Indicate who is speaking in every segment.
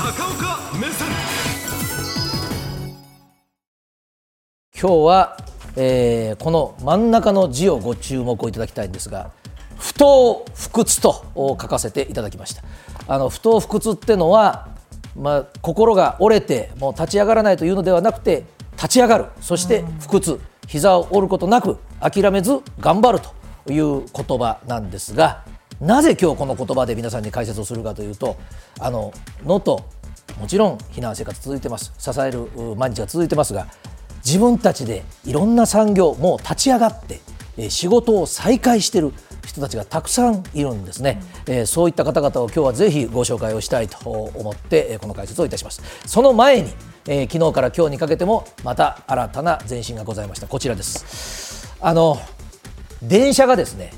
Speaker 1: 高岡目線。
Speaker 2: 今日は、えーこの真ん中の字をご注目いただきたいんですが不当不屈と書かせていただきました。あの不当不屈ってのは、まあ、心が折れてもう立ち上がらないというのではなくて立ち上がる。そして不屈。膝を折ることなく諦めず頑張るという言葉なんですがなぜ今日この言葉で皆さんに解説をするかというとあの能登もちろん避難生活続いてます。支える毎日が続いてますが自分たちでいろんな産業もう立ち上がって仕事を再開している人たちがたくさんいるんですね、えーそういった方々を今日はぜひご紹介をしたいと思ってこの解説をいたします。その前に、えー昨日から今日にかけてもまた新たな前進がございました。こちらです。あの電車がですね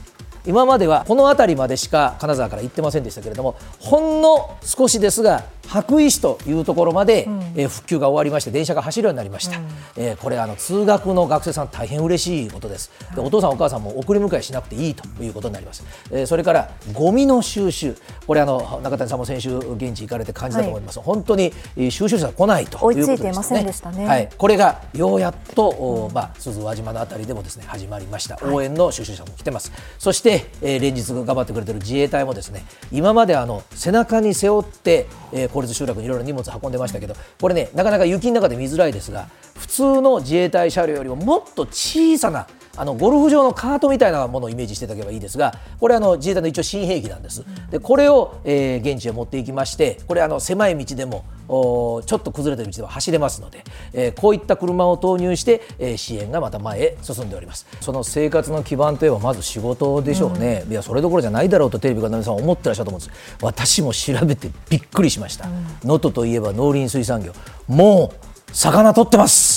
Speaker 2: 今まではこの辺りまでしか金沢から行ってませんでしたけれどもほんの少しですが白衣市というところまで、えー復旧が終わりまして電車が走るようになりました、えーこれあの通学の学生さん大変嬉しいことです。でお父さんお母さんも送り迎えしなくていいということになります、えーそれからゴミの収集。これあの中谷さんも先週現地行かれて感じたと思います、本当にえー収集車が来ないということで
Speaker 3: 追いついていませんでしたね。
Speaker 2: はい、これがようやっと、おまあ、鈴輪島のあたりでもですね始まりました、応援の収集車も来てます。そして、えー連日頑張ってくれてる自衛隊もですね今まであの背中に背負って、えー、立集落にいろいろ荷物運んでましたけどこれねなかなか雪の中で見づらいですが普通の自衛隊車両よりももっと小さなあのゴルフ場のカートみたいなものをイメージしていただければいいですがこれあの自衛隊の一応新兵器なんです。でこれを、えー現地へ持っていきましてこれあの狭い道でもおーちょっと崩れてる道では走れますので、えーこういった車を投入して、えー支援がまた前へ進んでおります。その生活の基盤といえばまず仕事でしょうね、いやそれどころじゃないだろうとテレビから皆さん思ってらっしゃると思うんです。私も調べてびっくりしました。能登、といえば農林水産業。もう魚取ってます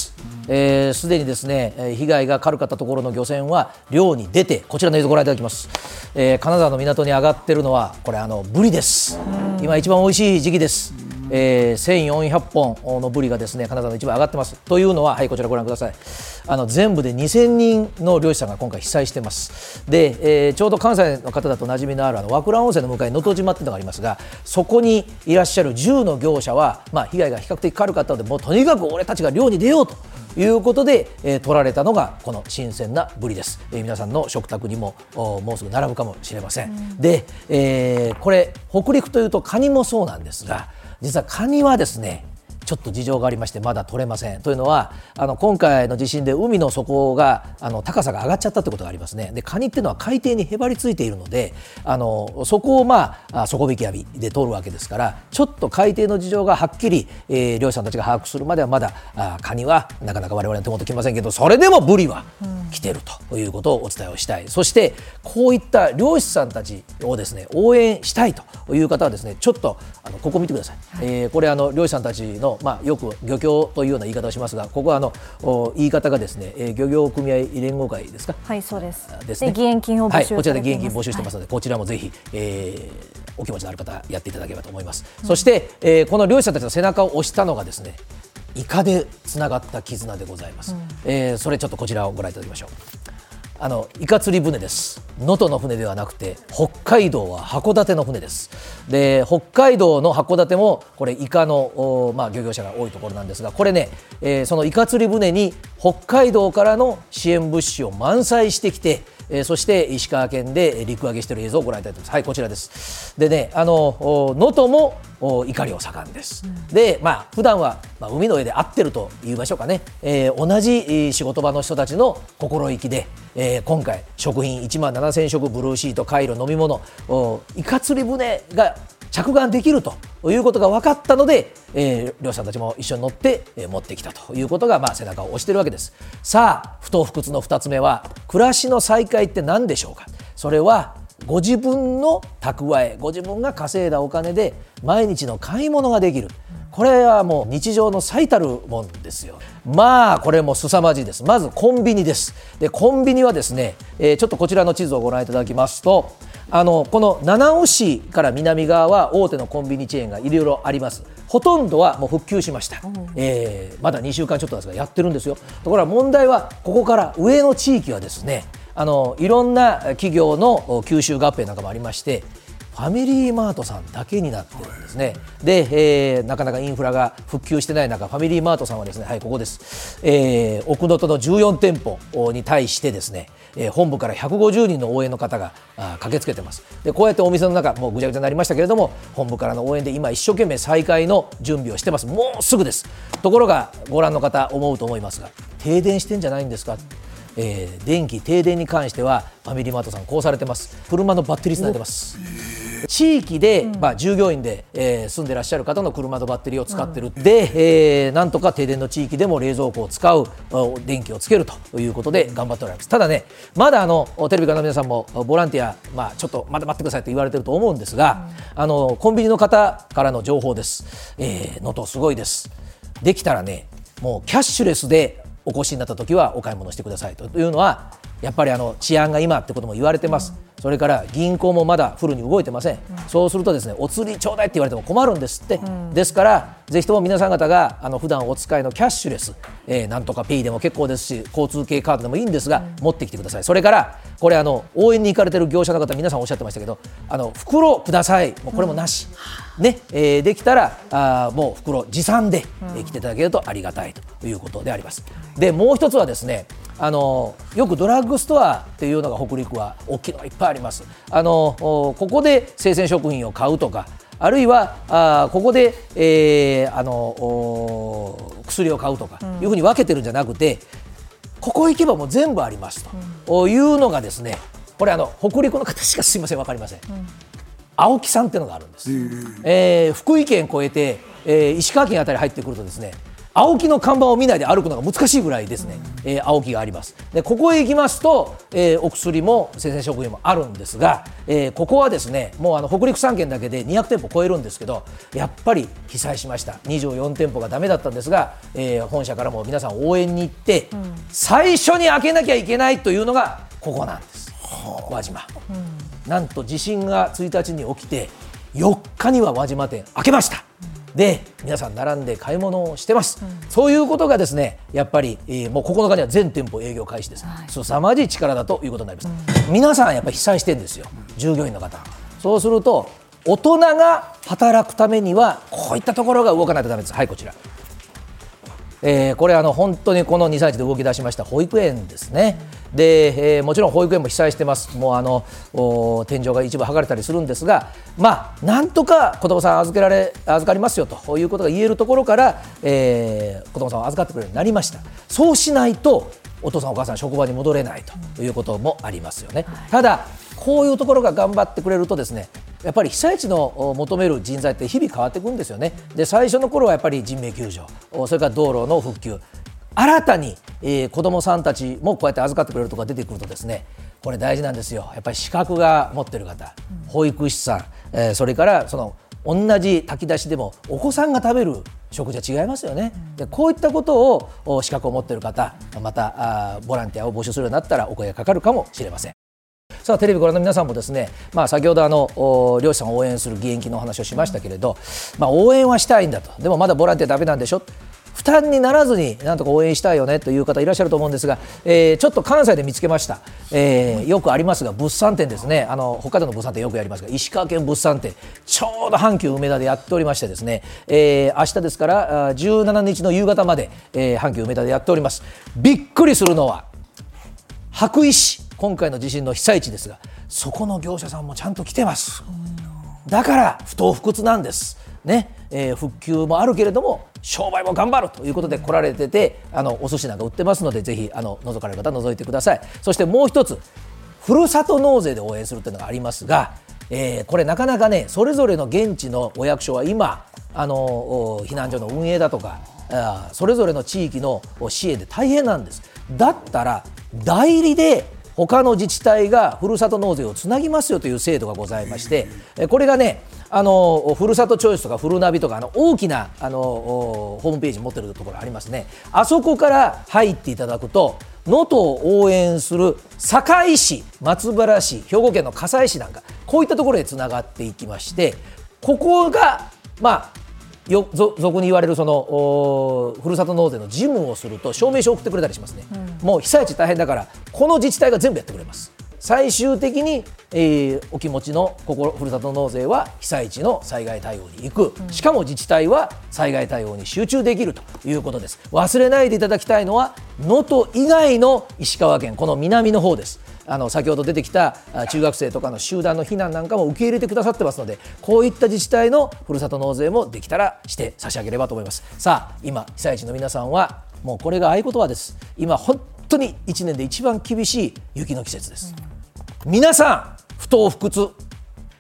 Speaker 2: えーすでにですねえー被害が軽かったところの漁船は漁に出てこちらの映像をご覧いただきます、えー金沢の港に上がってるのはこれあのブリです。今一番美味しい時期です、えー1400本のブリがですね金沢の一番上がってます。というのははいこちらご覧くださいあの全部で2000人の漁師さんが今回被災してます。で、えーちょうど関西の方だと馴染みのあるあの和倉温泉の向かいに能登島っていうのがありますがそこにいらっしゃる10の業者は、まあ、被害が比較的軽かったのでもうとにかく俺たちが漁に出ようということで、えー取られたのがこの新鮮なブリです、えー皆さんの食卓にもおもうすぐ並ぶかもしれません、で、えーこれ北陸というとカニもそうなんですが実はカニはですねちょっと事情がありましてまだ取れませんというのはあの今回の地震で海の底があの高さが上がっちゃったということがありますね。でカニっていうのは海底にへばりついているのであのそこをまああ底引き網で取るわけですからちょっと海底の事情がはっきり、えー漁師さんたちが把握するまではまだあカニはなかなか我々の手元来ませんけどそれでもブリは来てるということをお伝えをしたい、そしてこういった漁師さんたちをですね応援したいという方はですねちょっとあのここ見てください、えーこれあの漁師さんたちの、まあ、よく漁協というような言い方をしますがここはあのお言い方がですね、えー漁業組合連合会ですか？
Speaker 3: はい、そうです。
Speaker 2: ですね。
Speaker 3: 義援金を募集
Speaker 2: はい、こちらで義援金募集してますので、こちらもぜひ、えーお気持ちのある方やっていただければと思います。そして、えーこの漁師さんたちの背中を押したのがですね、イカでつながった絆でございます。えーそれちょっとこちらをご覧いただきましょう。あのイカ釣り船です能登の船ではなくて北海道は函館の船ですで北海道の函館もこれイカの、おまあ、漁業者が多いところなんですがこれね、えーそのイカ釣り船に北海道からの支援物資を満載してきてえーそして石川県で陸揚げしている映像をご覧いただいてます。はい、こちらです。でね、あの能登もおイカ漁盛んです。で、まあ普段はまあ海の上で会ってると言いましょうかね。えー同じ仕事場の人たちの心意気で、えー今回食品1万7000食ブルーシート、カイロ、飲み物、おイカ釣り船が着岸できるということが分かったので、えー漁師さんたちも一緒に乗って、えー持ってきたということが、まあ、背中を押してるわけですさあ不当不屈の2つ目は暮らしの再開って何でしょうかそれはご自分の蓄えご自分が稼いだお金で毎日の買い物ができる。これはもう日常の最たるもんですよ。まあこれも凄まじいです。まずコンビニです。でコンビニはですね、えーちょっとこちらの地図をご覧いただきますとあのこの七尾市から南側は大手のコンビニチェーンがいろいろあります。ほとんどはもう復旧しました、えーまだ2週間ちょっとですがやってるんですよ。ところが問題はここから上の地域はですねあのいろんな企業の吸収合併なんかもありましてファミリーマートさんだけになってるんですね。で、えー、なかなかインフラが復旧してない中、ファミリーマートさんはですね、はい、ここです。えー、奥能登の14店舗に対してですね、え、本部から150人の応援の方が駆けつけてます。で、こうやってお店の中、もうぐちゃぐちゃになりましたけれども、本部からの応援で今一生懸命再開の準備をしてます。もうすぐです。ところが、ご覧の方思うと思いますが、停電してんじゃないんですか？えー、電気停電に関してはファミリーマートさんこうされてます。車のバッテリーつないでます。地域で、うん、まあ、従業員で、えー、住んでらっしゃる方の車のバッテリーを使ってる、うん、で、えー、なんとか停電の地域でも冷蔵庫を使う電気をつけるということで頑張っておられます。ただねまだあのテレビからの皆さんもボランティア、まあ、ちょっとまだ待ってくださいと言われてると思うんですが、うん、あのコンビニの方からの情報です。能登、えー、すごいです。できたらねもうキャッシュレスでお越しになった時はお買い物してくださいと。いうのはやっぱりあの治安が今ってことも言われてます、うん、それから銀行もまだフルに動いてません、うん、そうするとですねお釣りちょうだいって言われても困るんですって、うん、ですからぜひとも皆さん方があの普段お使いのキャッシュレス、えー、なんとか P でも結構ですし交通系カードでもいいんですが、持ってきてください。それからこれあの応援に行かれてる業者の方皆さんおっしゃってましたけどあの袋ください。もうこれもなし、ねえー、できたらあもう袋持参で、えー、来ていただけるとありがたいということであります。でもう一つはですねあのよくドラッグストアっていうのが北陸は大きいのがいっぱいあります。あのここで生鮮食品を買うとかあるいはあここで、えー、あの薬を買うとかいうふうに分けてるんじゃなくて、ここ行けばもう全部ありますと、いうのがですねこれあの北陸の方しかすみません分かりません。うん。青木さんっていうのがあるんです、えー、福井県越えて、えー、石川県あたり入ってくるとですね青木の看板を見ないで歩くのが難しいぐらいですね、えー、青木があります。でここへ行きますと、えー、お薬も生鮮食品もあるんですが、えー、ここはですねもうあの北陸3県だけで200店舗超えるんですけどやっぱり被災しました。24店舗がだめだったんですが、えー、本社からも皆さん応援に行って、うん、最初に開けなきゃいけないというのがここなんです、輪島。うん。なんと地震が1日に起きて4日には輪島店開けました。で皆さん並んで買い物をしてます、うん、そういうことがですねやっぱり、えー、もう9日には全店舗営業開始です、はい、凄まじい力だということになります、うん、皆さんやっぱり被災してるんですよ。従業員の方。そうすると大人が働くためにはこういったところが動かないとだめです。はいこちらえー、これあの本当にこの2、3日で動き出しました保育園ですね、で、えー、もちろん保育園も被災してます、もうあの天井が一部剥がれたりするんですが、まあ、なんとか子どもさん預けられ預かりますよということが言えるところから、えー、子どもさんを預かってくれるようになりました。そうしないとお父さんお母さん職場に戻れないということもありますよね。ただこういうところが頑張ってくれるとですねやっぱり被災地の求める人材って日々変わっていくんですよね。で最初の頃はやっぱり人命救助それから道路の復旧新たに、えー、子どもさんたちもこうやって預かってくれるとか出てくるとですねこれ大事なんですよやっぱり資格が持ってる方、保育士さん、えー、それからその同じ炊き出しでもお子さんが食べる食事は違いますよね、でこういったことを資格を持っている方またあボランティアを募集するようになったらお声がかかるかもしれません。さあテレビご覧の皆さんもですね、まあ、先ほどあの漁師さんを応援する義援金のお話をしましたけれど、まあ、応援はしたいんだと。でもまだボランティアだめなんでしょ？負担にならずになんとか応援したいよねという方いらっしゃると思うんですが、えー、ちょっと関西で見つけました、えー、よくありますが物産展ですね。あの北海道の物産展よくやりますが石川県物産展ちょうど阪急梅田でやっておりましてですね、えー、明日ですから17日の夕方まで、えー、阪急梅田でやっております。びっくりするのは白衣市今回の地震の被災地ですがそこの業者さんもちゃんと来てます。だから不当不屈なんです。ね、えー、復旧もあるけれども商売も頑張るということで来られててあのお寿司なんか売ってますのでぜひあの覗かれる方覗いてください。そしてもう一つふるさと納税で応援するというのがありますが、えー、これなかなかねそれぞれの現地のお役所は今あの避難所の運営だとかあそれぞれの地域の支援で大変なんです。だったら代理で他の自治体がふるさと納税をつなぎますよという制度がございましてこれがねあのふるさとチョイスとかふるナビとかあの大きなあのホームページ持ってるところありますね。あそこから入っていただくと能登を応援する堺市松原市兵庫県の加西市なんかこういったところへつながっていきましてここがまあよ俗に言われるそのふるさと納税の事務をすると証明書を送ってくれたりしますね、うん、もう被災地大変だからこの自治体が全部やってくれます。最終的に、えー、お気持ちの心ふるさと納税は被災地の災害対応に行く、しかも自治体は災害対応に集中できるということです。忘れないでいただきたいのは能登以外の石川県この南の方ですあの先ほど出てきた中学生とかの集団の避難なんかも受け入れてくださってますのでこういった自治体のふるさと納税もできたらして差し上げればと思います。さあ今被災地の皆さんはもうこれが合言葉です。今本当に1年で一番厳しい雪の季節です、うん、皆さん不当不屈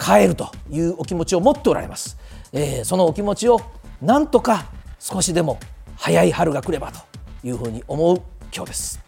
Speaker 2: 変えるというお気持ちを持っておられます、えー、そのお気持ちをなんとか少しでも早い春が来ればというふうに思う今日です。